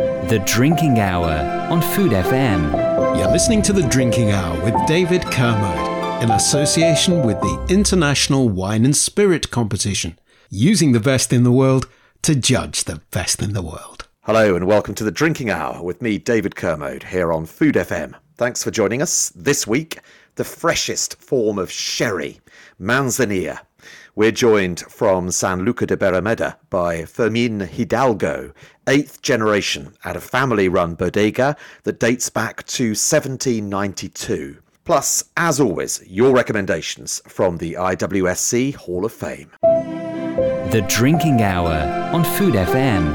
The Drinking Hour on Food FM. You're listening to The Drinking Hour with David Kermode in association with the International Wine and Spirit Competition, using the best in the world to judge the best in the world. Hello and welcome to The Drinking Hour with me, David Kermode, here on Food FM. Thanks for joining us this week. The freshest form of sherry, Manzanilla. We're joined from San Lucar de Barrameda by Fermin Hidalgo, eighth generation at a family run bodega that dates back to 1792. Plus, as always, your recommendations from the IWSC Hall of Fame. The Drinking Hour on Food FM.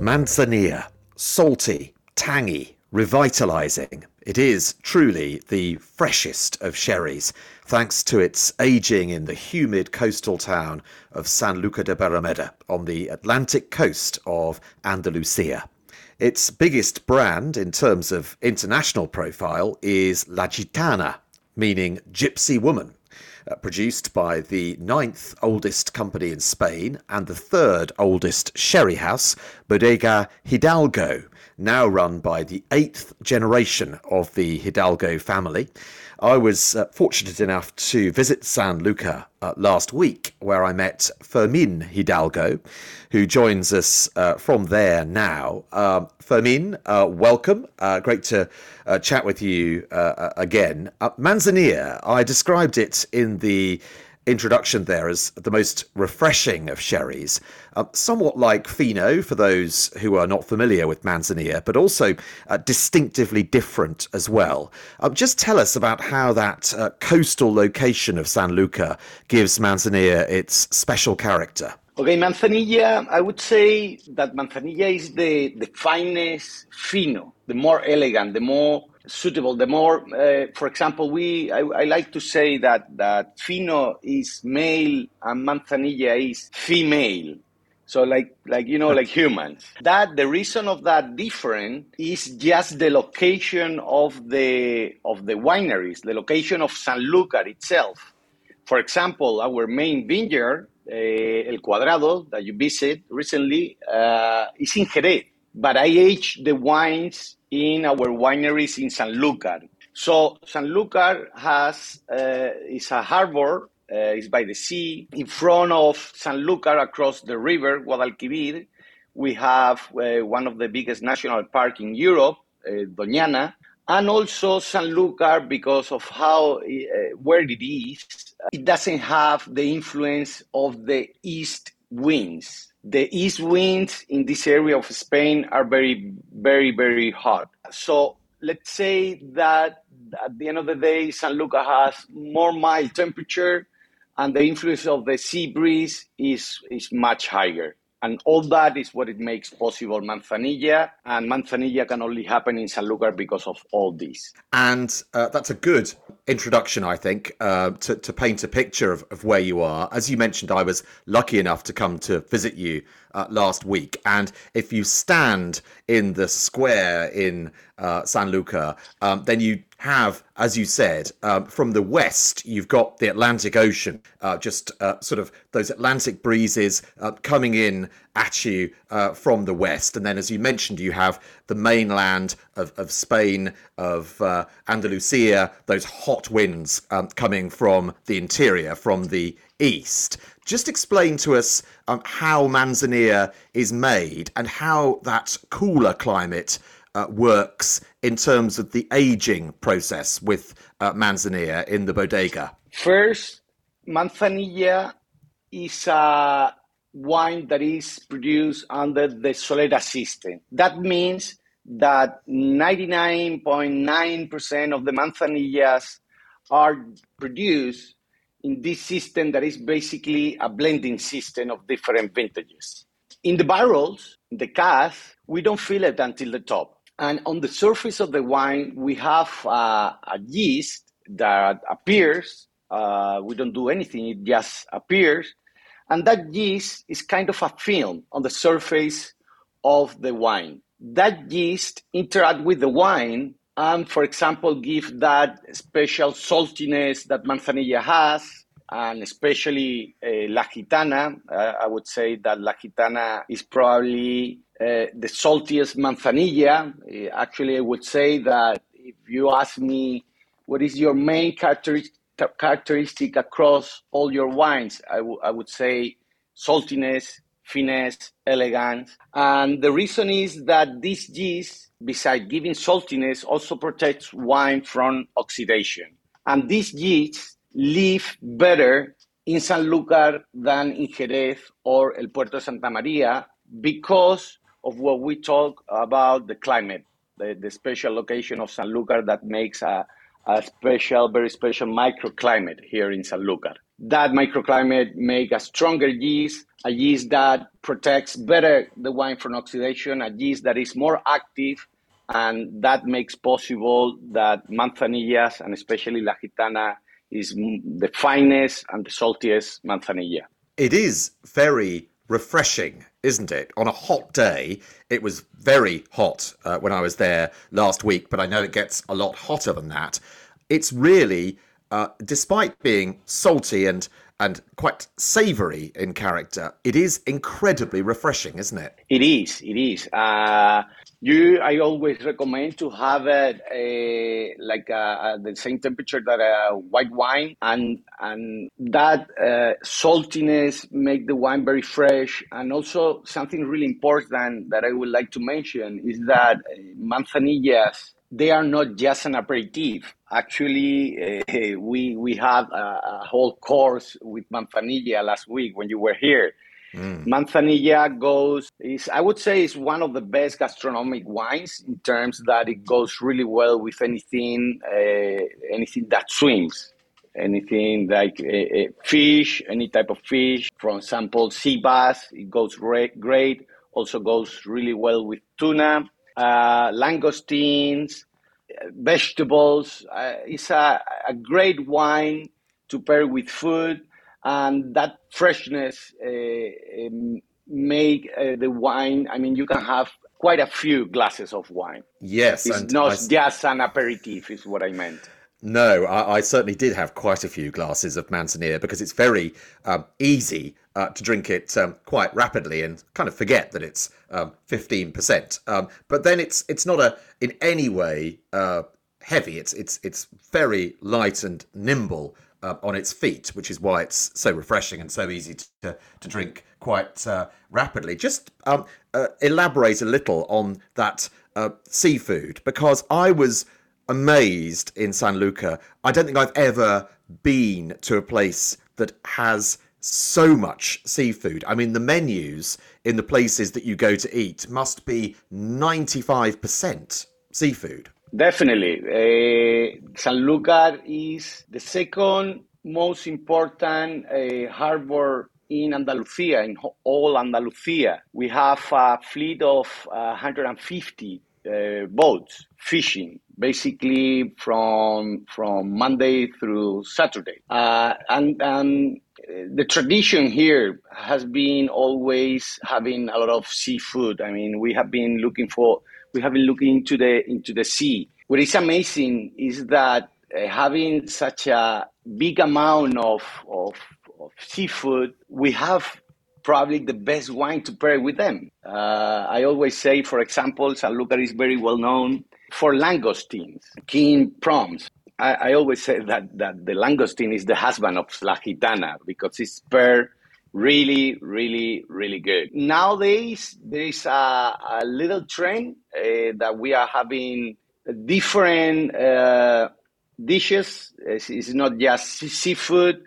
Manzanilla, salty, tangy, revitalizing. It is truly the freshest of sherries, thanks to its aging in the humid coastal town of San Lucar de Barrameda on the Atlantic coast of Andalusia. Its biggest brand in terms of international profile is La Gitana, meaning gypsy woman. Uh, produced by the ninth oldest company in Spain and the third oldest sherry house, Bodega Hidalgo, now run by the eighth generation of the Hidalgo family. I was uh, fortunate enough to visit San Luca uh, last week, where I met Fermin Hidalgo, who joins us uh, from there now. Um, Fermin, uh, welcome. Uh, great to uh, chat with you again. Manzanilla, I described it in the introduction there as the most refreshing of sherries, uh, somewhat like Fino for those who are not familiar with Manzanilla, but also uh, distinctively different as well. Uh, just tell us about how that uh, coastal location of San Lucar gives Manzanilla its special character. Okay, Manzanilla, I would say that Manzanilla is the, the finest Fino, the more elegant, the more suitable. The more, uh, for example, we I, I, like to say that that Fino is male and Manzanilla is female. So like like you know like humans. That the reason of that different is just the location of the of the wineries, the location of San Lucar itself. For example, our main vineyard, uh, El Cuadrado, that you visit recently, uh, is in Jerez. But I age the wines in our wineries in Sanlúcar. So Sanlúcar has uh, is a harbor. Uh, it's by the sea. In front of Sanlúcar, across the river Guadalquivir, we have uh, one of the biggest national park in Europe, uh, Doñana, and also Sanlúcar because of how uh, where it is. It doesn't have the influence of the east winds the east winds in this area of Spain are very, very, very hot. So let's say that at the end of the day, San Luca has more mild temperature and the influence of the sea breeze is, is much higher. And all that is what it makes possible Manzanilla. And Manzanilla can only happen in San Sanlúcar because of all this. And uh, that's a good introduction, I think, uh, to, to paint a picture of, of where you are. As you mentioned, I was lucky enough to come to visit you uh, last week. And if you stand in the square in uh, San Luca, um, then you have, as you said, um, from the west, you've got the Atlantic Ocean, uh, just uh, sort of those Atlantic breezes uh, coming in at you uh, from the west. And then, as you mentioned, you have the mainland of, of Spain, of uh, Andalusia, those hot winds um, coming from the interior, from the east. Just explain to us um, how Manzanilla is made and how that cooler climate uh, works in terms of the aging process with uh, Manzanilla in the bodega? First, Manzanilla is a wine that is produced under the Solera system. That means that 99.9% of the manzanillas are produced in this system that is basically a blending system of different vintages. In the barrels, the cask, we don't feel it until the top. And on the surface of the wine, we have uh, a yeast that appears. Uh, we don't do anything, it just appears. And that yeast is kind of a film on the surface of the wine. That yeast interact with the wine and, for example, give that special saltiness that Manzanilla has. and especially uh, La Gitana. Uh, I would say that La Gitana is probably uh, the saltiest manzanilla. Uh, actually, I would say that if you ask me what is your main characteristic, characteristic across all your wines, I, w- I would say saltiness, finesse, elegance. And the reason is that this yeast, besides giving saltiness, also protects wine from oxidation. And these yeasts live better in Sanlúcar than in Jerez or El Puerto Santa Maria because of what we talk about the climate, the, the special location of Sanlúcar that makes a, a special, very special microclimate here in Sanlúcar. That microclimate make a stronger yeast, a yeast that protects better the wine from oxidation, a yeast that is more active, and that makes possible that manzanillas and especially La Gitana is the finest and the saltiest manzanilla. It is very refreshing, isn't it? On a hot day, it was very hot uh, when I was there last week, but I know it gets a lot hotter than that. It's really, uh, despite being salty and and quite savoury in character, it is incredibly refreshing, isn't it? It is. It is. Uh, you, I always recommend to have it a, like a, a, the same temperature that a white wine, and and that uh, saltiness make the wine very fresh. And also something really important that I would like to mention is that uh, manzanillas they are not just an aperitif. Actually, uh, we we had a, a, whole course with manzanilla last week when you were here. Mm. Manzanilla goes is I would say is one of the best gastronomic wines in terms that it goes really well with anything uh, anything that swims, anything like uh, fish, any type of fish. For example, sea bass, it goes great. great. Also goes really well with tuna uh, langoustines, vegetables. Uh, it's a, a, great wine to pair with food, and that freshness uh, um, make uh, the wine. I mean, you can have quite a few glasses of wine. Yes, it's not I... just an aperitif. Is what I meant. No, I, I, certainly did have quite a few glasses of Manzanilla because it's very um, easy uh, to drink it um, quite rapidly and kind of forget that it's um, fifteen percent. Um, but then it's it's not a in any way uh, heavy. It's it's it's very light and nimble uh, on its feet, which is why it's so refreshing and so easy to to drink quite uh, rapidly. Just um, uh, elaborate a little on that uh, seafood because I was amazed in San Luca. I don't think I've ever been to a place that has so much seafood. I mean, the menus in the places that you go to eat must be 95% seafood. Definitely. Uh, Sanlúcar is the second most important uh, harbor in Andalusia, in all Andalusia. We have a fleet of uh, 150 uh, boats fishing basically from from Monday through Saturday. Uh, and and the tradition here has been always having a lot of seafood. I mean, we have been looking for we have been looking into the into the sea. What is amazing is that uh, having such a big amount of, of, of seafood, we have probably the best wine to pair with them. Uh, I always say, for example, Sanlúcar is very well known for langoustines, king prawns. I, I, always say that, that the langoustine is the husband of La Gitana because it's paired really, really, really good. Nowadays, there is a, a little trend uh, that we are having different uh, dishes. It's, it's, not just seafood,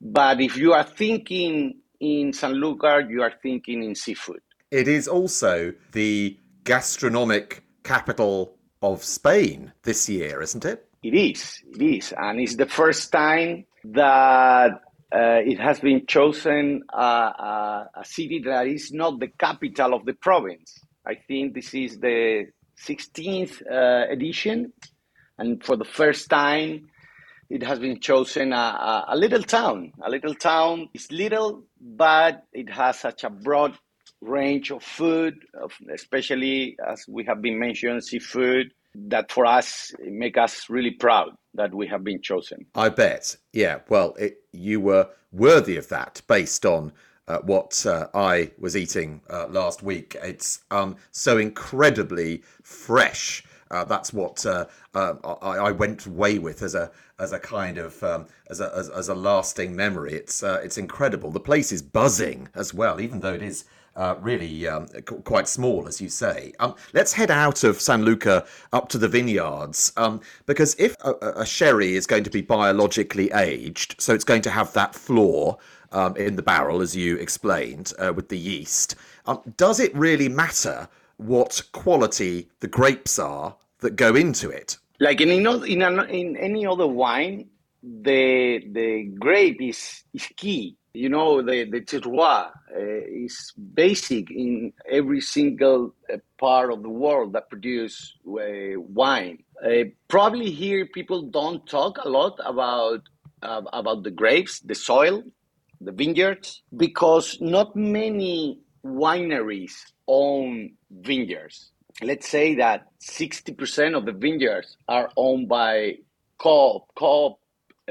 but if you are thinking in Sanlúcar, you are thinking in seafood. It is also the gastronomic capital of Spain this year, isn't it? It is. It is. And it's the first time that uh, it has been chosen a city that is not the capital of the province. I think this is the 16th uh, edition. And for the first time, it has been chosen a, a, a little town. A little town is little, but it has such a broad range of food, especially as we have been mentioned, seafood, that for us make us really proud that we have been chosen. I bet. Yeah. Well, it, you were worthy of that based on uh, what uh, I was eating uh, last week. It's um, so incredibly fresh. Uh, that's what uh, uh, I, I, went away with as a as a kind of um, as a as, as, a lasting memory. It's it's incredible. The place is buzzing as well, even though it is uh, really um, quite small, as you say. Um, let's head out of San Luca up to the vineyards, um, because if a, a, sherry is going to be biologically aged, so it's going to have that flor um, in the barrel, as you explained, uh, with the yeast, um, does it really matter what quality the grapes are that go into it? Like in, in, in any other wine, the the grape is, is key you know, the, the terroir uh, is basic in every single uh, part of the world that produce uh, wine. Probably here people don't talk a lot about about the grapes, the soil, the vineyards, because not many wineries own vineyards. Let's say that 60% of the vineyards are owned by co co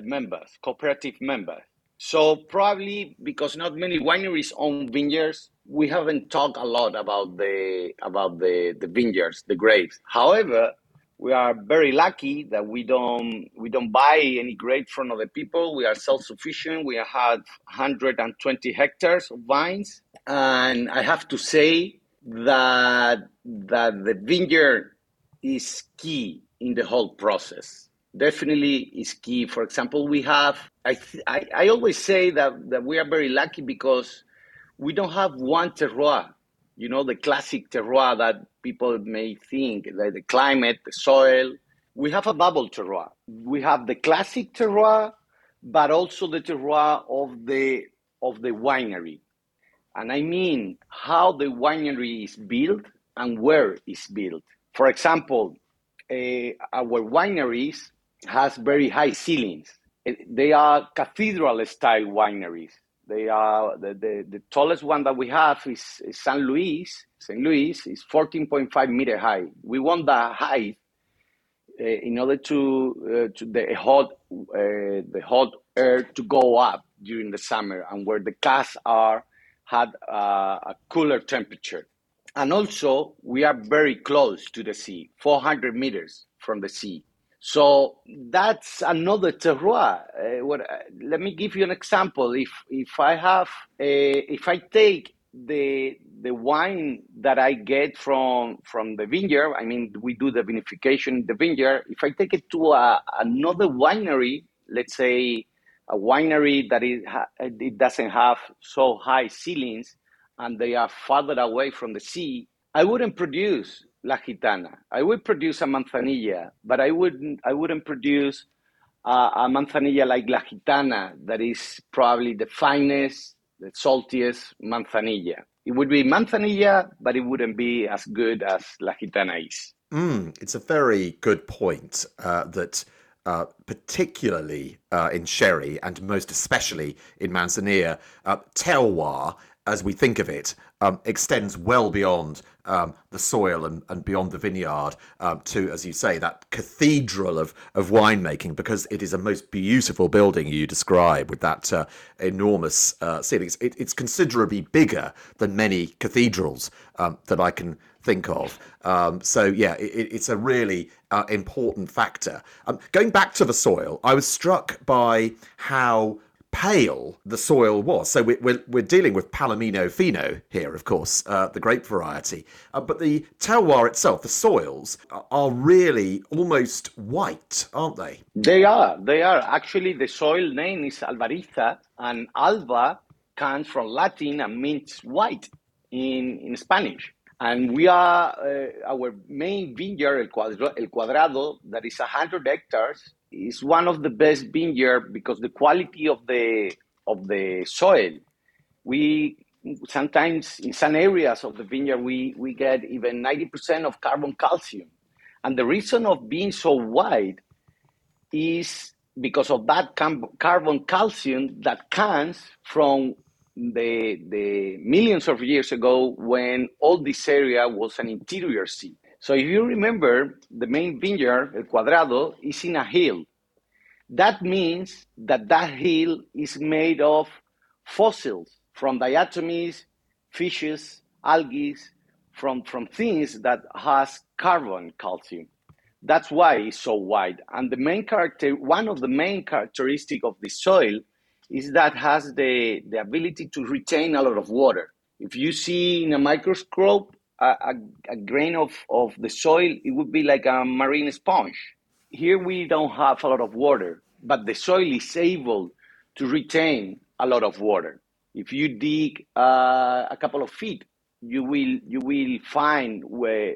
members, cooperative members so probably because not many wineries own vineyards, we haven't talked a lot about the about the, the vineyards, the grapes. However, we are very lucky that we don't we don't buy any grapes from other people. We are self sufficient. We have 120 hectares of vines, and I have to say that that the vineyard is key in the whole process definitely is key. For example, we have, I, th- I, I, always say that, that we are very lucky because we don't have one terroir, you know, the classic terroir that people may think, like the climate, the soil. We have a bubble terroir. We have the classic terroir, but also the terroir of the, of the winery. And I mean how the winery is built and where it's built. For example, uh, our wineries has very high ceilings. They are cathedral style wineries. They are the, the, the tallest one that we have is, is San Luis. St. Louis is 14.5 meter high. We want that height uh, in order to, uh, to the hot uh, the hot air to go up during the summer and where the casks are had a cooler temperature. And also, we are very close to the sea, 400 meters from the sea. So that's another terroir. Uh, what, uh, let me give you an example. If if I have a, if I take the the wine that I get from from the vineyard, I mean we do the vinification in the vineyard. If I take it to a, another winery, let's say a winery that it, it doesn't have so high ceilings and they are farther away from the sea, I wouldn't produce La Gitana. I would produce a manzanilla, but I wouldn't. I wouldn't produce uh, a manzanilla like La Gitana, that is probably the finest, the saltiest manzanilla. It would be manzanilla, but it wouldn't be as good as La Gitana is. Mm, it's a very good point uh, that. Uh, particularly uh, in sherry and most especially in manzanilla, uh, terroir, as we think of it, um, extends well beyond um, the soil and, and beyond the vineyard um, to, as you say, that cathedral of, of winemaking, because it is a most beautiful building you describe with that uh, enormous uh, ceilings. It, it's considerably bigger than many cathedrals um, that I can think of. Um, so, yeah, it, it's a really uh, important factor. Um, going back to the soil, I was struck by how pale the soil was. So we're, we're, dealing with Palomino Fino here, of course, uh, the grape variety. Uh, but the terroir itself, the soils, are really almost white, aren't they? They are. They are. Actually, the soil name is Albariza, and alba comes from Latin and means white in, in Spanish. And we are, uh, our main vineyard, El Cuadrado, that is 100 hectares, is one of the best vineyard because the quality of the of the soil. We sometimes in some areas of the vineyard we, we get even 90% of carbon calcium. And the reason of being so wide is because of that carbon calcium that comes from the, the millions of years ago when all this area was an interior sea. So if you remember, the main vineyard, El Cuadrado, is in a hill. That means that that hill is made of fossils from diatomies, fishes, algae, from, from things that has carbon calcium. That's why it's so wide. And the main character, one of the main characteristic of the soil is that has the, the ability to retain a lot of water. If you see in a microscope a, a, grain of, of the soil, it would be like a marine sponge. Here we don't have a lot of water, but the soil is able to retain a lot of water. If you dig uh, a couple of feet, you will you will find where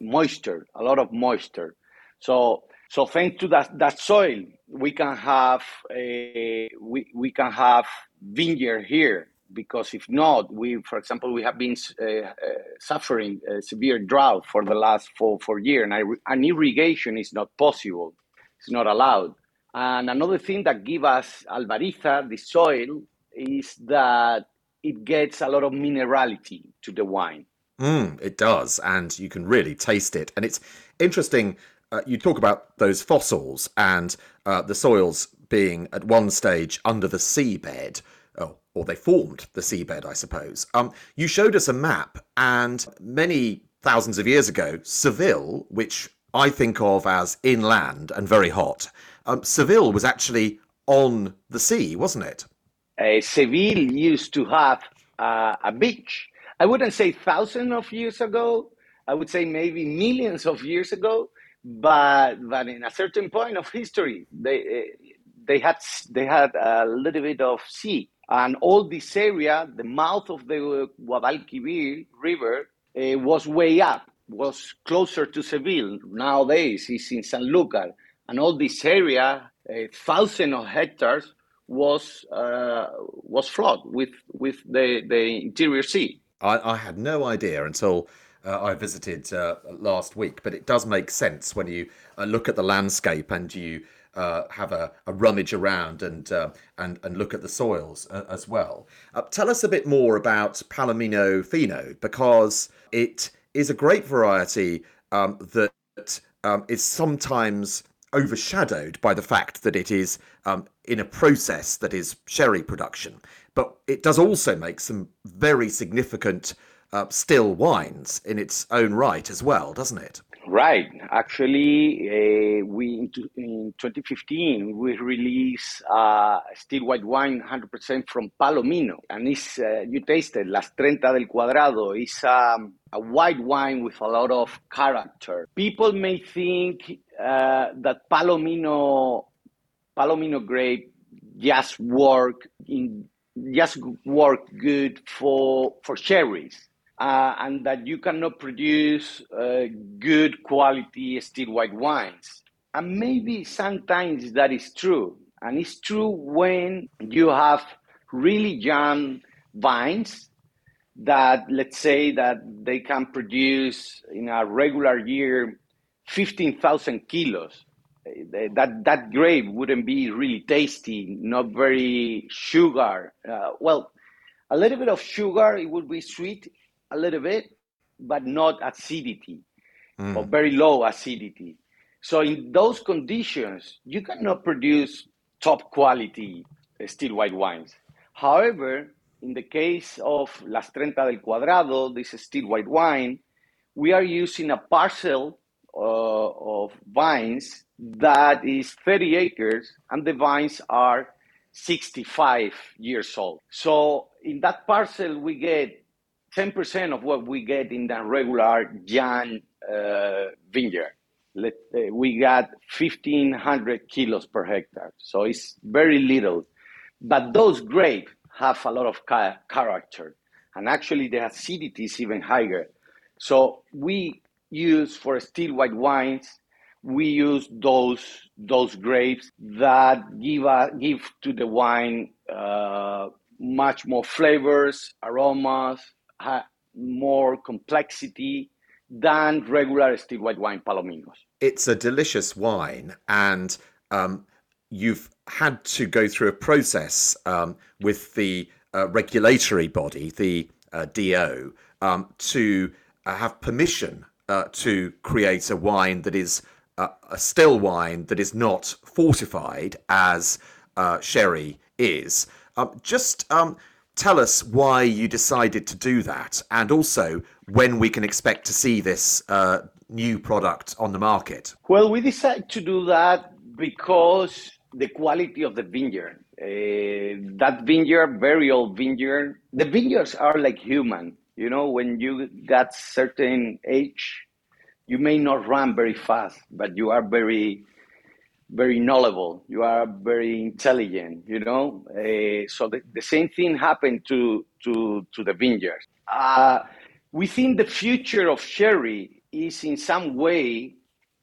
moisture, a lot of moisture. So so thanks to that, that soil, we can have a, we, we can have vineyard here because if not, we for example we have been uh, uh, suffering a severe drought for the last four four years, and, and irrigation is not possible. It's not allowed. And another thing that give us Albariza, the soil, is that it gets a lot of minerality to the wine. Mm, it does, and you can really taste it. And it's interesting. Uh, you talk about those fossils and uh, the soils being at one stage under the seabed, or they formed the seabed, I suppose. Um, you showed us a map, and many thousands of years ago, Seville, which I think of as inland and very hot, um, Seville was actually on the sea, wasn't it? Uh, Seville used to have uh, a beach I wouldn't say thousands of years ago. I would say maybe millions of years ago. But but in a certain point of history, they they had they had a little bit of sea, and all this area, the mouth of the Guadalquivir River, uh, was way up, was closer to Seville. Nowadays, it's in Sanlúcar, and all this area, a thousand of hectares, was uh, was flooded with with the the interior sea. I, I had no idea until uh, I visited uh, last week, but it does make sense when you uh, look at the landscape and you uh, have a, a, rummage around and uh, and and look at the soils uh, as well. tell us a bit more about Palomino Fino because it is a great variety um, that um, is sometimes overshadowed by the fact that it is um, in a process that is sherry production but it does also make some very significant uh, still wines in its own right as well, doesn't it? Right. Actually, uh, we in 2015 we released uh, still white wine 100% from Palomino, and it's uh, you tasted Las Treinta del Cuadrado. It's um, a white wine with a lot of character. People may think uh, that Palomino Palomino grape just work in just work good for for cherries, uh, and that you cannot produce uh, good quality still white wines. And maybe sometimes that is true, and it's true when you have really young vines that let's say that they can produce in a regular year 15,000 kilos that that grape wouldn't be really tasty, not very sugar. Uh, well, a little bit of sugar, it would be sweet, a little bit, but not acidity mm. or very low acidity. So in those conditions, you cannot produce top quality uh, still white wines. However, in the case of Las Treinta del Cuadrado, this still white wine, we are using a parcel uh, of vines that is 30 acres and the vines are 65 years old. So in that parcel, we get 10% of what we get in the regular Jan uh, vineyard. Let, uh, we got 1,500 kilos per hectare. So it's very little. But those grapes have a lot of ca- character. And actually, the acidity is even higher. So we use for still white wines we use those those grapes that give a, give to the wine uh, much more flavors, aromas, more complexity than regular still white wine palominos. It's a delicious wine, and um, you've had to go through a process um, with the uh, regulatory body, the uh, DO, um, to uh, have permission uh, to create a wine that is uh, a still wine that is not fortified as uh, sherry is. Um, just um, tell us why you decided to do that, and also when we can expect to see this uh, new product on the market. Well, we decided to do that because the quality of the vineyard. Uh, that vineyard, very old vineyard. The vineyards are like human. You know, when you got certain age, you may not run very fast, but you are very, very knowledgeable. You are very intelligent. You know, uh, so the, the, same thing happened to to to the vineyards. Uh, we think the future of sherry is in some way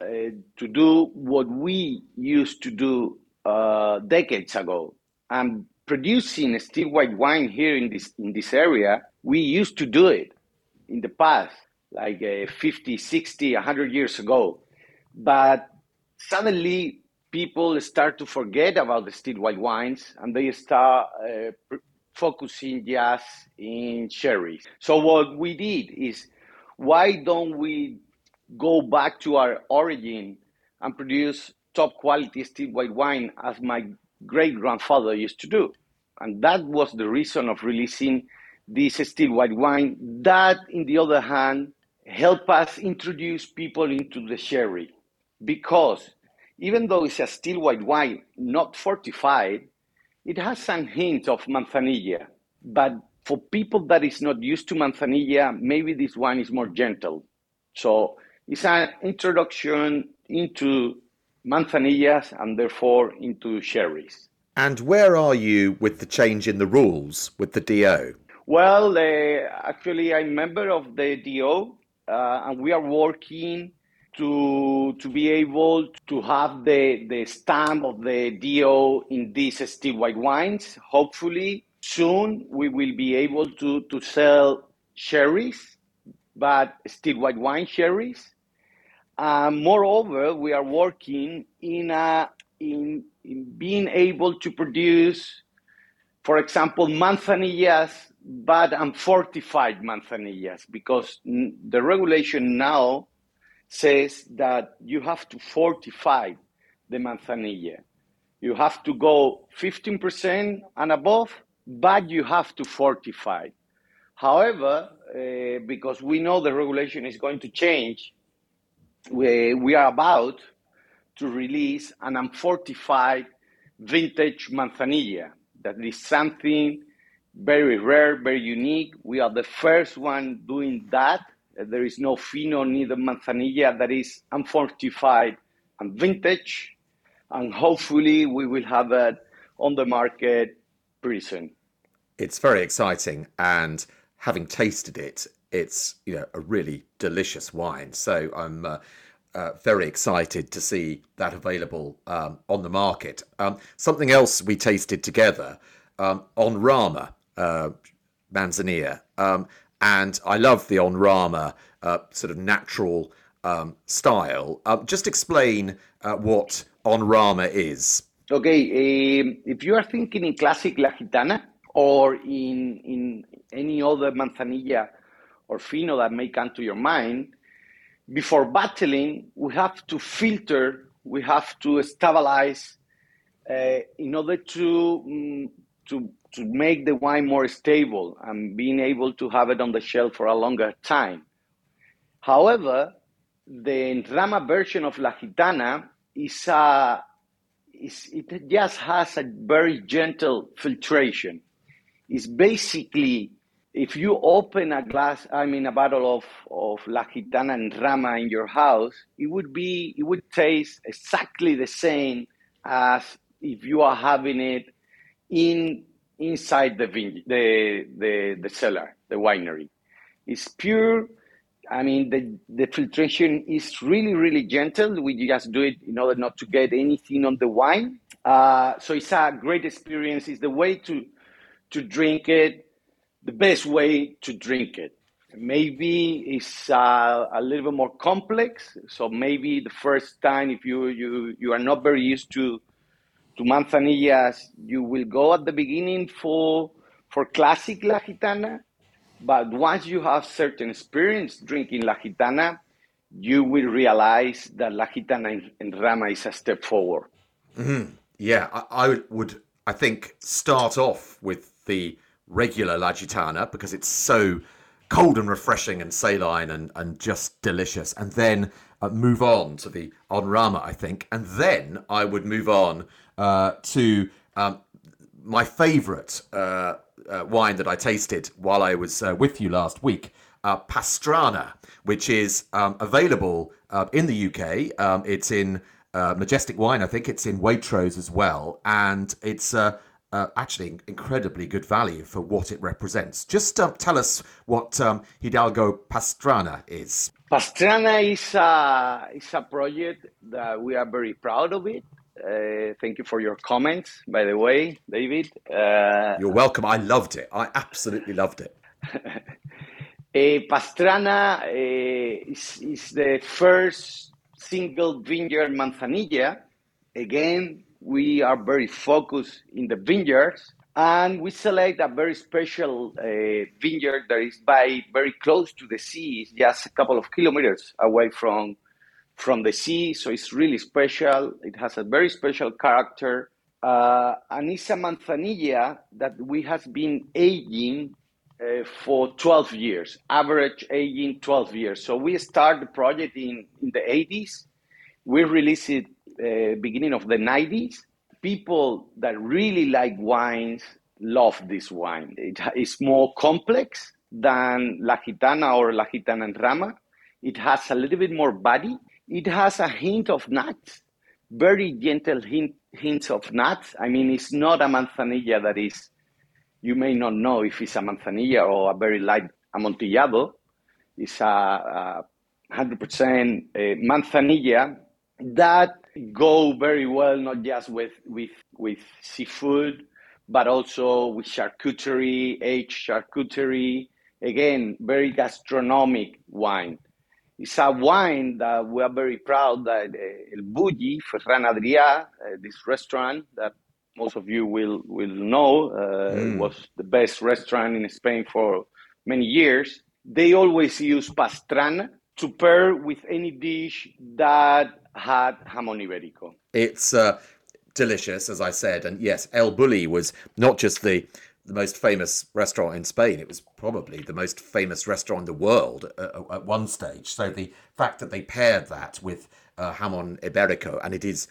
uh, to do what we used to do uh, decades ago. And producing still white wine here in this in this area, we used to do it in the past, like uh, 50, 60, 100 years ago. But suddenly people start to forget about the still white wines and they start uh, pr- focusing just in sherries. So what we did is why don't we go back to our origin and produce top quality still white wine as my great grandfather used to do. And that was the reason of releasing this still white wine. That, in the other hand, help us introduce people into the sherry. Because even though it's a still white wine, not fortified, it has some hint of manzanilla. But for people that is not used to manzanilla, maybe this wine is more gentle. So it's an introduction into manzanillas and therefore into sherries. And where are you with the change in the rules with the DO? Well, uh, actually, I'm a member of the DO, uh, and we are working to to be able to have the the stamp of the DO in these still white wines. Hopefully, soon we will be able to to sell sherries, but still white wine sherries uh, moreover, we are working in, a, in, in being able to produce, for example, manzanillas, but unfortified manzanillas, because the regulation now says that you have to fortify the manzanilla. You have to go 15% and above, but you have to fortify. However, uh, because we know the regulation is going to change, we, we are about to release an unfortified vintage manzanilla. That is something very rare, very unique. We are the first one doing that. There is no fino, neither manzanilla that is unfortified and vintage. And hopefully we will have it on the market pretty soon. It's very exciting. And having tasted it, it's you know a really delicious wine. So I'm uh, uh, very excited to see that available um, on the market. Um, something else we tasted together um, En Rama uh, Manzanilla, um, and I love the En Rama uh, sort of natural um, style. Um, just explain uh, what En Rama is. Okay, um, if you are thinking in classic La Gitana or in in any other manzanilla or fino that may come to your mind, before battling, we have to filter, we have to stabilize uh, in order to, um, to, to make the wine more stable and being able to have it on the shelf for a longer time. However, the Rama version of La Gitana is, uh, is it just has a very gentle filtration. It's basically if you open a glass, I mean, a bottle of, of La Gitana En Rama in your house, it would be, it would taste exactly the same as if you are having it in inside the vine, the, the the cellar, the winery. It's pure. I mean, the the filtration is really really gentle. We just do it in order not to get anything on the wine. Uh, so it's a great experience. It's the way to to drink it the best way to drink it. Maybe it's uh, a little bit more complex. So maybe the first time, if you you you are not very used to to manzanillas, you will go at the beginning for for classic La Gitana. But once you have certain experience drinking La Gitana, you will realize that La Gitana En Rama is a step forward. Mm-hmm. Yeah, I, I, would, I think, start off with the regular La Gitana because it's so cold and refreshing and saline and, and just delicious. And then uh, move on to the En Rama, I think. And then I would move on uh, to um, my favourite uh, uh, wine that I tasted while I was uh, with you last week, uh, Pastrana, which is um, available uh, in the UK. Um, it's in Majestic Wine, I think. It's in Waitrose as well, and it's actually incredibly good value for what it represents. Just tell us what um, Hidalgo Pastrana is. Pastrana is a, is a project that we are very proud of it. Uh, thank you for your comments, by the way, David. Uh, You're welcome. I loved it. I absolutely loved it. uh, Pastrana uh, is, is the first single vineyard manzanilla. Again, we are very focused in the vineyards and we select a very special uh, vineyard that is by very close to the sea, just a couple of kilometers away from from the sea, so it's really special. It has a very special character. Uh, and it's a manzanilla that we have been aging uh, for 12 years, average aging 12 years. So we started the project in, in the 80s. We released it uh, beginning of the 90s. People that really like wines love this wine. It is more complex than La Gitana or La Gitana En Rama. It has a little bit more body it has a hint of nuts, very gentle hint, hints of nuts. I mean, it's not a manzanilla that is, you may not know if it's a manzanilla or a very light amontillado. It's a, a 100% uh, manzanilla that go very well not just with, with, with seafood, but also with charcuterie, aged charcuterie. Again, very gastronomic wine. It's a wine that we are very proud that uh, El Bulli, Ferran Adrià, uh, this restaurant that most of you will, will know, uh, mm. was the best restaurant in Spain for many years. They always use pastrana to pair with any dish that had jamon iberico. It's uh, delicious, as I said, and yes, El Bulli was not just the the most famous restaurant in Spain. It was probably the most famous restaurant in the world at, one stage. So the fact that they paired that with uh, jamon iberico, and it is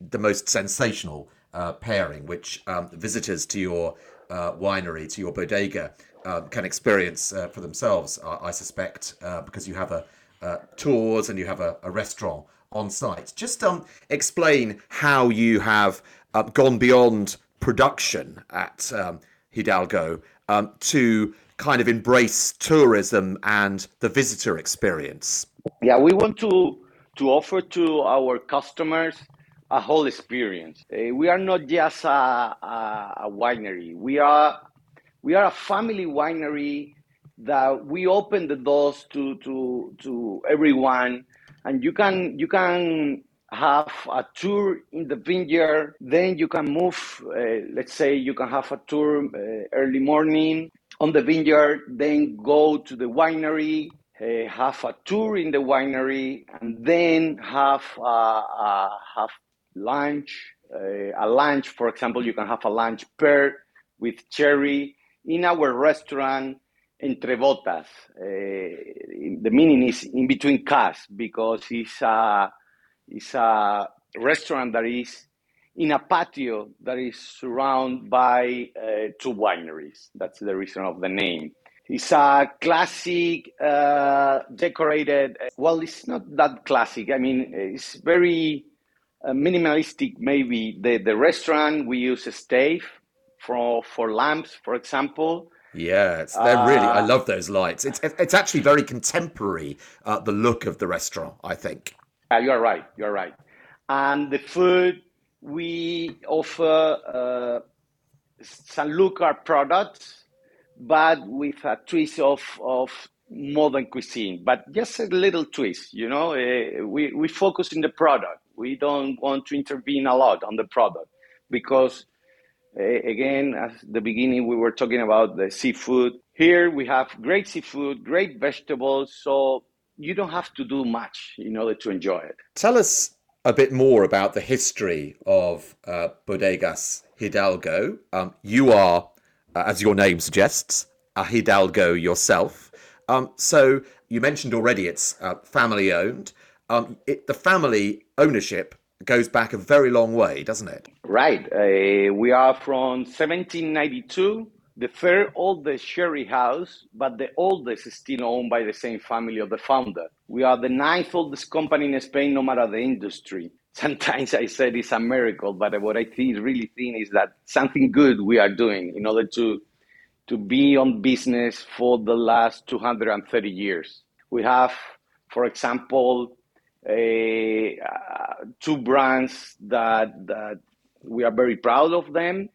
the most sensational uh, pairing, which um, visitors to your uh, winery, to your bodega, um, can experience uh, for themselves, I suspect, uh, because you have a uh, tours and you have a, a restaurant on site. Just um, explain how you have gone beyond production at um, Hidalgo um, to kind of embrace tourism and the visitor experience? Yeah, we want to to offer to our customers a whole experience. Uh, we are not just a, a, a, winery. We are we are a family winery that we open the doors to to to everyone, and you can you can have a tour in the vineyard. Then you can move, uh, let's say you can have a tour uh, early morning on the vineyard, then go to the winery, uh, have a tour in the winery, and then have have lunch. Uh, a lunch, for example, you can have a lunch paired with cherry in our restaurant entre botas. Uh, the meaning is in between cars because it's a it's a restaurant that is in a patio that is surrounded by uh, two wineries. That's the reason of the name. It's a classic, uh, decorated. Well, it's not that classic. I mean, it's very uh, minimalistic. Maybe the the restaurant we use a stave for for lamps, for example. Yeah, they're really. I uh, love those lights. It's it's actually very contemporary. Uh, the look of the restaurant, I think. Uh, you are right. You are right. And the food we offer uh, Sanlúcar products, but with a twist of of modern cuisine. But just a little twist, you know. Uh, we we focus in the product. We don't want to intervene a lot on the product because. Uh, again, at the beginning, we were talking about the seafood. Here we have great seafood, great vegetables. So you don't have to do much in order to enjoy it. Tell us a bit more about the history of uh, Bodegas Hidalgo. Um, you are, uh, as your name suggests, a Hidalgo yourself. Um, so you mentioned already it's uh, family owned. Um, it, the family ownership goes back a very long way, doesn't it? Right. Uh, we are from 1792, the third oldest sherry house, but the oldest is still owned by the same family of the founder. We are the ninth oldest company in Spain, no matter the industry. Sometimes I said it's a miracle, but what I think really think is that something good we are doing in order to to be on business for the last 230 years. We have, for example, a, uh, two brands that, that we are very proud of them.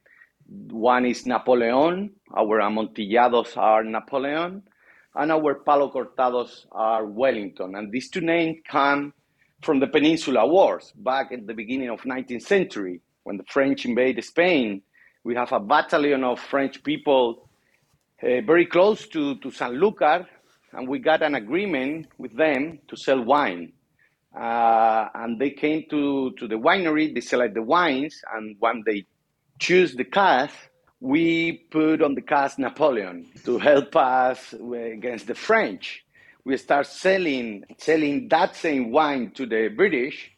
One is Napoleon, our amontillados are Napoleon, and our palo cortados are Wellington. And these two names come from the Peninsula Wars back at the beginning of 19th century when the French invaded Spain. We have a battalion of French people uh, very close to, to Sanlúcar, and we got an agreement with them to sell wine. Uh, and they came to, to the winery, they select the wines, and when they choose the cast, we put on the cast Napoleon to help us against the French. We start selling selling that same wine to the British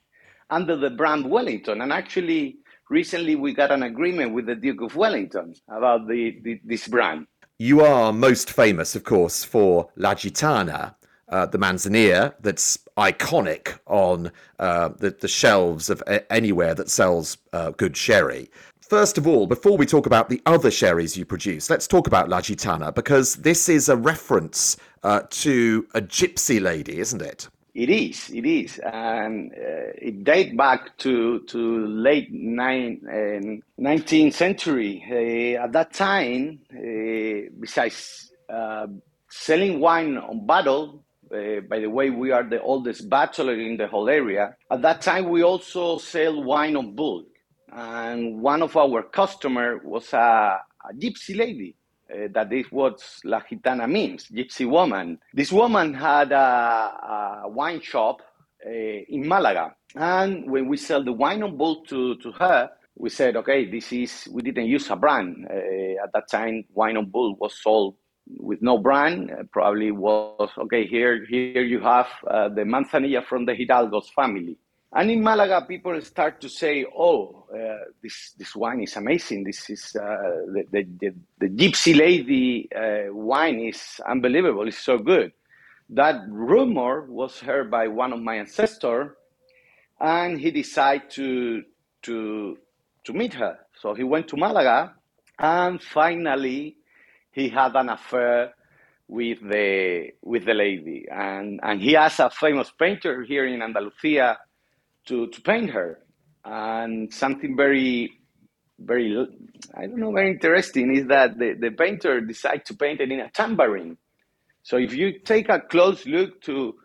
under the brand Wellington. And actually, recently we got an agreement with the Duke of Wellington about the, the this brand. You are most famous, of course, for La Gitana, uh, the Manzanilla that's iconic on uh, the, the, shelves of a- anywhere that sells uh, good sherry. First of all, before we talk about the other sherries you produce, let's talk about La Gitana because this is a reference uh, to a gypsy lady, isn't it? It is, it is, and uh, it dates back to to late nine, uh, 19th century. Uh, at that time, uh, besides uh, selling wine on bottle, uh, by the way, we are the oldest bachelor in the whole area. At that time, we also sell wine on bulk, and one of our customer was a, a gypsy lady uh, that is what La Gitana means, gypsy woman. This woman had a, a wine shop uh, in Malaga. And when we sell the wine on bulk to, to her, we said, okay, this is, we didn't use a brand. Uh, at that time, wine on bulk was sold with no brand. Uh, probably was, okay, here, here you have uh, the manzanilla from the Hidalgos family. And in Malaga, people start to say, "Oh, uh, this this wine is amazing. This is uh, the, the, the, the Gypsy Lady uh, wine is unbelievable. It's so good." That rumor was heard by one of my ancestors, and he decided to to to meet her. So he went to Malaga, and finally, he had an affair with the with the lady, and and he asked a famous painter here in Andalusia to, to paint her. And something very, very, I don't know, very interesting is that the, the painter decided to paint it in a tambourine. So if you take a close look to,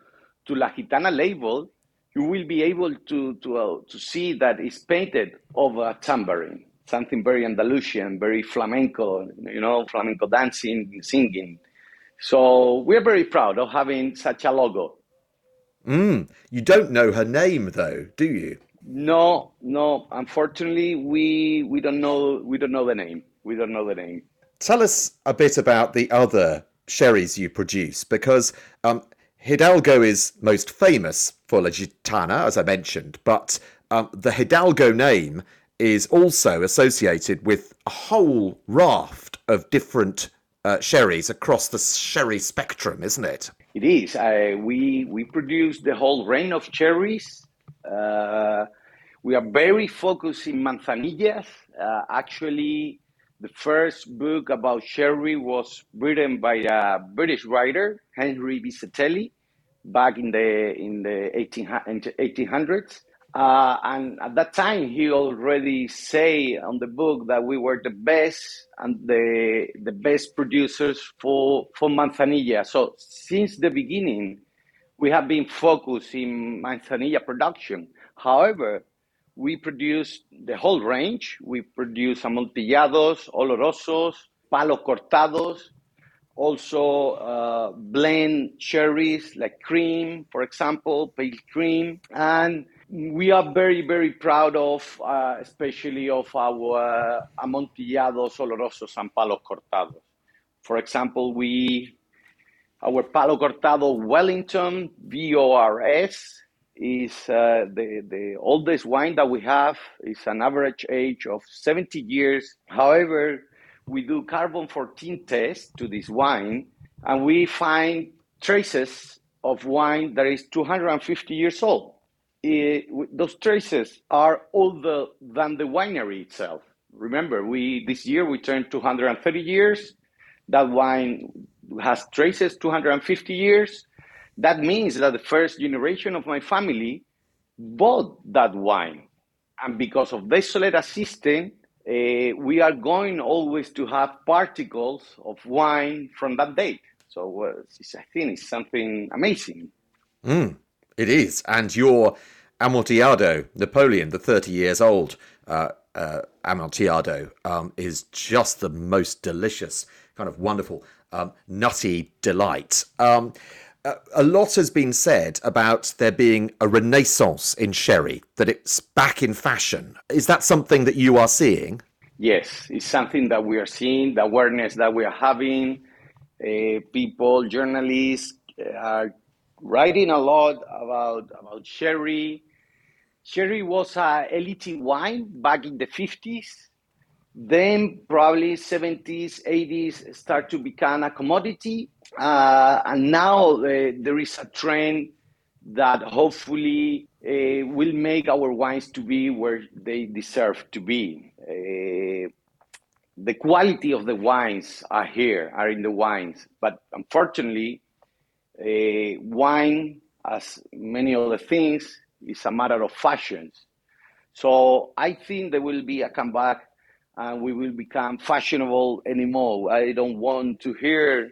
to La Gitana label, you will be able to, to, uh, to see that it's painted over a tambourine, something very Andalusian, very flamenco, you know, flamenco dancing, singing. So we're very proud of having such a logo. Mm. You don't know her name, though, do you? No, no. Unfortunately, we we don't know we don't know the name. We don't know the name. Tell us a bit about the other sherries you produce, because um, Hidalgo is most famous for La Gitana, as I mentioned, but um, the Hidalgo name is also associated with a whole raft of different uh, sherries across the sherry spectrum, isn't it? It is. Uh, we we produce the whole range of cherries. Uh, we are very focused in manzanillas. Uh, actually, the first book about sherry was written by a British writer, Henry Vizetelly, back in the in the 18, 1800s. Uh, and at that time, he already say on the book that we were the best and the the best producers for for manzanilla. So since the beginning, we have been focused in manzanilla production. However, we produce the whole range. We produce amontillados, olorosos, palo cortados, also uh, blend cherries like cream, for example, pale cream. And we are very, very proud of, uh, especially of our Amontillados, Olorosos, and Palos Cortados. For example, we our Palo Cortado Wellington VORS is uh, the, the oldest wine that we have. It's an average age of 70 years. However, we do carbon 14 tests to this wine and we find traces of wine that is 250 years old. It, those traces are older than the winery itself. Remember, we this year we turned 230 years. That wine has traces 250 years. That means that the first generation of my family bought that wine. And because of this Solera system, uh, we are going always to have particles of wine from that date. So uh, I think it's something amazing. Mm, it is. And your Amontillado, Napoleon, the 30 years old uh, uh, Amontillado, um, is just the most delicious, kind of wonderful, um, nutty delight. Um, a lot has been said about there being a renaissance in sherry, that it's back in fashion. Is that something that you are seeing? Yes, it's something that we are seeing, the awareness that we are having. Uh, people, journalists uh, are writing a lot about, about sherry. Sherry was a elite wine back in the 50s. Then probably 70s, 80s start to become a commodity uh, and now uh, there is a trend that hopefully uh, will make our wines to be where they deserve to be. Uh, the quality of the wines are here, are in the wines, but unfortunately, uh, wine, as many other things, is a matter of fashions. So I think there will be a comeback and we will become fashionable anymore. I don't want to hear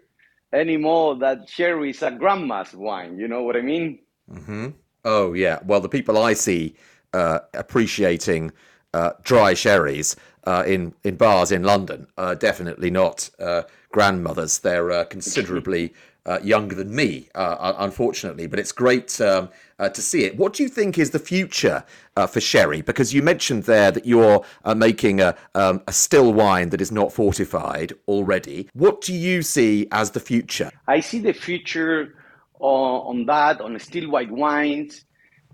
anymore that sherry is a grandma's wine. You know what I mean? Mm-hmm. Oh yeah. Well, the people I see uh, appreciating uh, dry sherries uh, in in bars in London are definitely not uh, grandmothers. They're uh, considerably uh, younger than me, uh, unfortunately. But it's great um, uh, to see it. What do you think is the future uh, for sherry? Because you mentioned there that you're uh, making a, um, a still wine that is not fortified already. What do you see as the future? I see the future on that, on still white wines,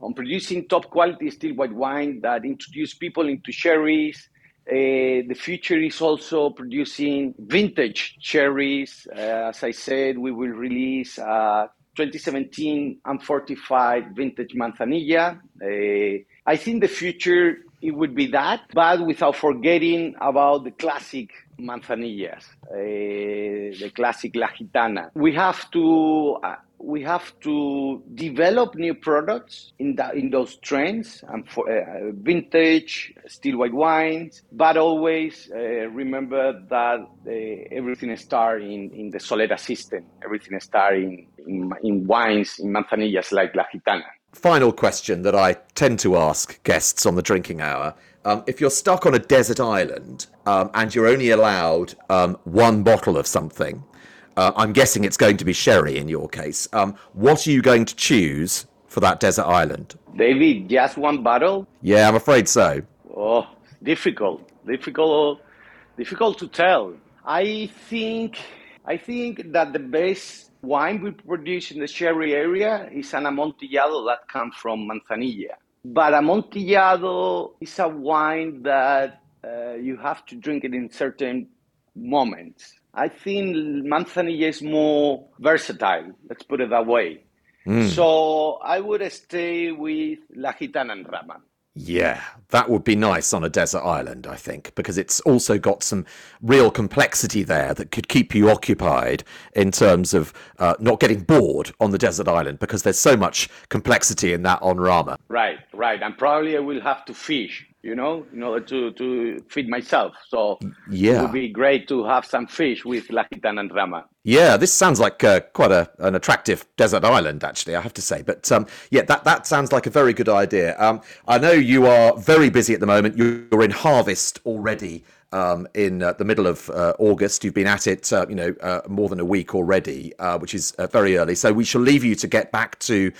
on producing top quality still white wine that introduce people into sherries the future is also producing vintage cherries. Uh, as I said, we will release uh, 2017 unfortified vintage manzanilla. Uh, I think the future it would be that, but without forgetting about the classic manzanillas, the classic La Gitana. We have to uh, we have to develop new products in that in those trends and for uh, vintage still white wines but always uh, remember that uh, everything starts in, in the solera system. Everything starts in, in, in, wines in manzanillas like la gitana. Final question that i tend to ask guests on the drinking hour um, if you're stuck on a desert island um, and you're only allowed um, one bottle of something uh, I'm guessing it's going to be sherry in your case. Um, what are you going to choose for that desert island? David, just one bottle? Yeah, I'm afraid so. Oh, difficult, difficult, difficult to tell. I think, I think that the best wine we produce in the sherry area is an amontillado that comes from Manzanilla. But amontillado is a wine that uh, you have to drink it in certain moments. I think Manzanilla is more versatile. Let's put it that way. Mm. So I would stay with La Gitana En Rama. Yeah, that would be nice on a desert island, I think, because it's also got some real complexity there that could keep you occupied in terms of uh, not getting bored on the desert island because there's so much complexity in that En Rama. Right, right. And probably I will have to fish you know, in order to, to feed myself. So yeah. it would be great to have some fish with La Gitana En Rama. Yeah, this sounds like uh, quite a, an attractive desert island, actually, I have to say. But um, yeah, that, that sounds like a very good idea. Um, I know you are very busy at the moment. You're in harvest already um, in uh, the middle of uh, August. You've been at it, uh, you know, uh, more than a week already, uh, which is uh, very early. So we shall leave you to get back to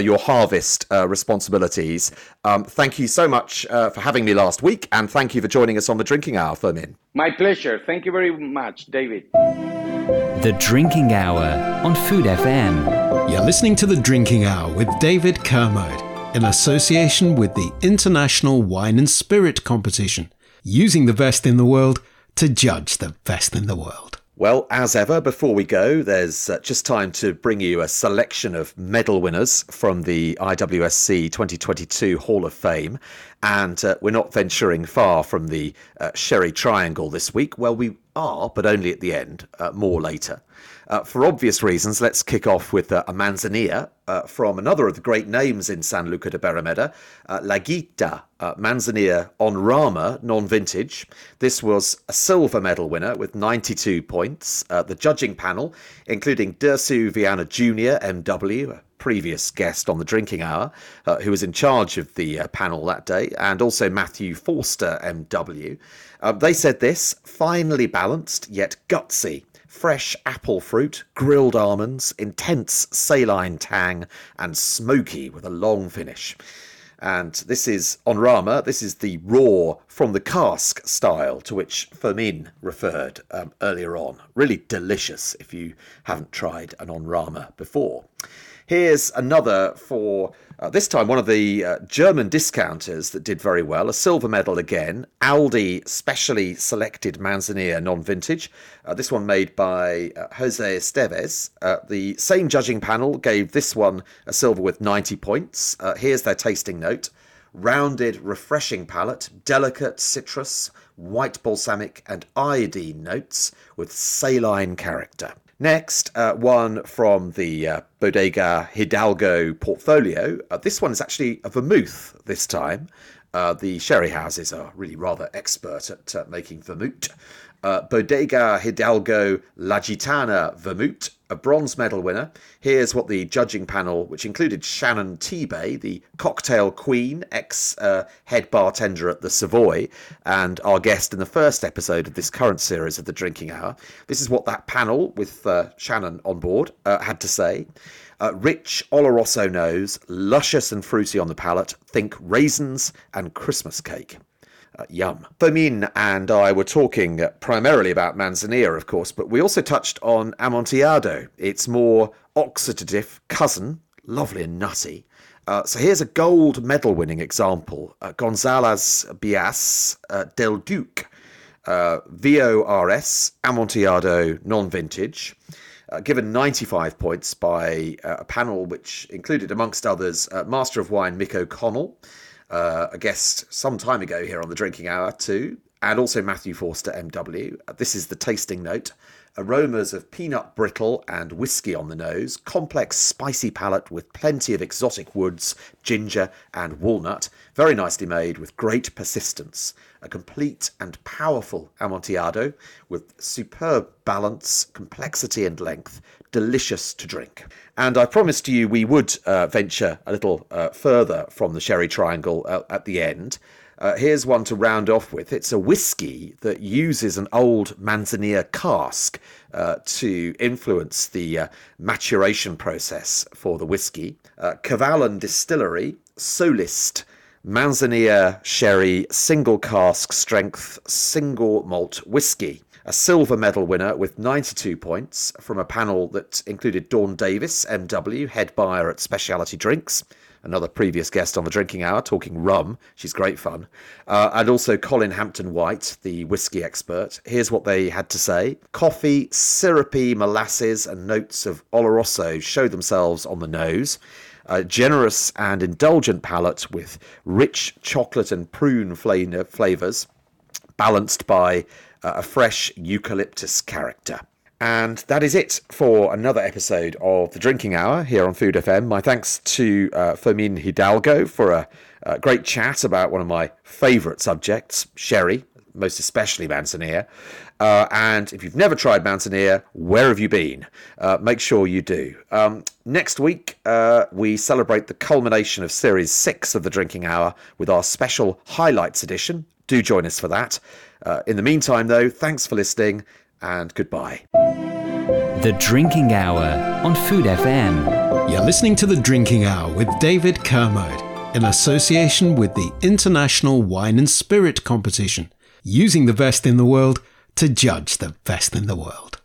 your harvest responsibilities. Um, thank you so much for having me last week, and thank you for joining us on the Drinking Hour, Fermin. My pleasure. Thank you very much, David. The Drinking Hour on Food FM. You're listening to The Drinking Hour with David Kermode in association with the International Wine and Spirit Competition, using the best in the world to judge the best in the world. Well, as ever, before we go, there's uh, just time to bring you a selection of medal winners from the IWSC 2022 Hall of Fame. And uh, we're not venturing far from the uh, Sherry Triangle this week. Well, we are, but only at the end, uh, more later. Uh, for obvious reasons, let's kick off with uh, a manzanilla uh, from another of the great names in Sanlúcar de Barrameda, uh, La Guita uh, Manzanilla En Rama, non vintage. This was a silver medal winner with 92 points. Uh, the judging panel, including Dirceu Vianna Jr., MW, a previous guest on the drinking hour, uh, who was in charge of the uh, panel that day, and also Matthew Forster, MW. Uh, they said this finely balanced yet gutsy fresh apple fruit, grilled almonds, intense saline tang, and smoky with a long finish. And this is En Rama, this is the raw from the cask style to which Fermin referred um, earlier on. Really delicious if you haven't tried an En Rama before. Here's another for uh, this time one of the uh, German discounters that did very well, a silver medal again, Aldi specially selected Manzanilla non-vintage. Uh, this one made by uh, Jose Estévez. Uh, the same judging panel gave this one a silver with 90 points. Uh, here's their tasting note. Rounded, refreshing palate, delicate citrus, white balsamic and iodine notes with saline character. Next, uh, one from the uh, Bodega Hidalgo portfolio. Uh, this one is actually a vermouth this time. Uh, the sherry houses are really rather expert at uh, making vermouth. Uh, Bodega Hidalgo La Gitana Vermouth, a bronze medal winner. Here's what the judging panel, which included Shannon Tebay, the cocktail queen, ex uh, head bartender at the Savoy, and our guest in the first episode of this current series of the Drinking Hour. This is what that panel, with uh, Shannon on board, uh, had to say. Uh, rich Oloroso nose, luscious and fruity on the palate. Think raisins and Christmas cake. Uh, yum. Fermin and I were talking primarily about Manzanilla, of course, but we also touched on Amontillado, its more oxidative cousin, lovely and nutty. Uh, so here's a gold medal winning example uh, González Byass uh, Del Duque, uh, VORS Amontillado non vintage. Uh, given 95 points by uh, a panel which included, amongst others, Master of Wine Mick O'Connell, uh, a guest some time ago here on the Drinking Hour too, and also Matthew Forster MW. This is the tasting note. Aromas of peanut brittle and whiskey on the nose, complex spicy palate with plenty of exotic woods, ginger, and walnut. Very nicely made with great persistence. A complete and powerful Amontillado with superb balance, complexity, and length. Delicious to drink. And I promised you we would uh, venture a little uh, further from the Sherry Triangle uh, at the end. Uh, here's one to round off with. It's a whiskey that uses an old Manzanilla cask uh, to influence the uh, maturation process for the whiskey. Uh, Kavalan Distillery, Solist, Manzanilla Sherry, single cask strength, single malt whiskey a silver medal winner with 92 points from a panel that included Dawn Davies, MW, head buyer at Specialty Drinks, another previous guest on the Drinking Hour, talking rum. She's great fun. Uh, and also Colin Hampden-White, the whiskey expert. Here's what they had to say Coffee, syrupy molasses, and notes of Oloroso show themselves on the nose. A generous and indulgent palate with rich chocolate and prune flavours, balanced by a fresh eucalyptus character. And that is it for another episode of The Drinking Hour here on Food FM. My thanks to uh, Fermin Hidalgo for a, a, great chat about one of my favourite subjects, sherry, most especially Manzanilla. Uh, and if you've never tried Manzanilla, where have you been? Uh, make sure you do. Um, next week, uh, we celebrate the culmination of Series 6 of the Drinking Hour with our special Highlights edition. Do join us for that. Uh, in the meantime, though, thanks for listening and goodbye. The Drinking Hour on Food FM. You're listening to The Drinking Hour with David Kermode in association with the International Wine and Spirit Competition, using the best in the world to judge the best in the world.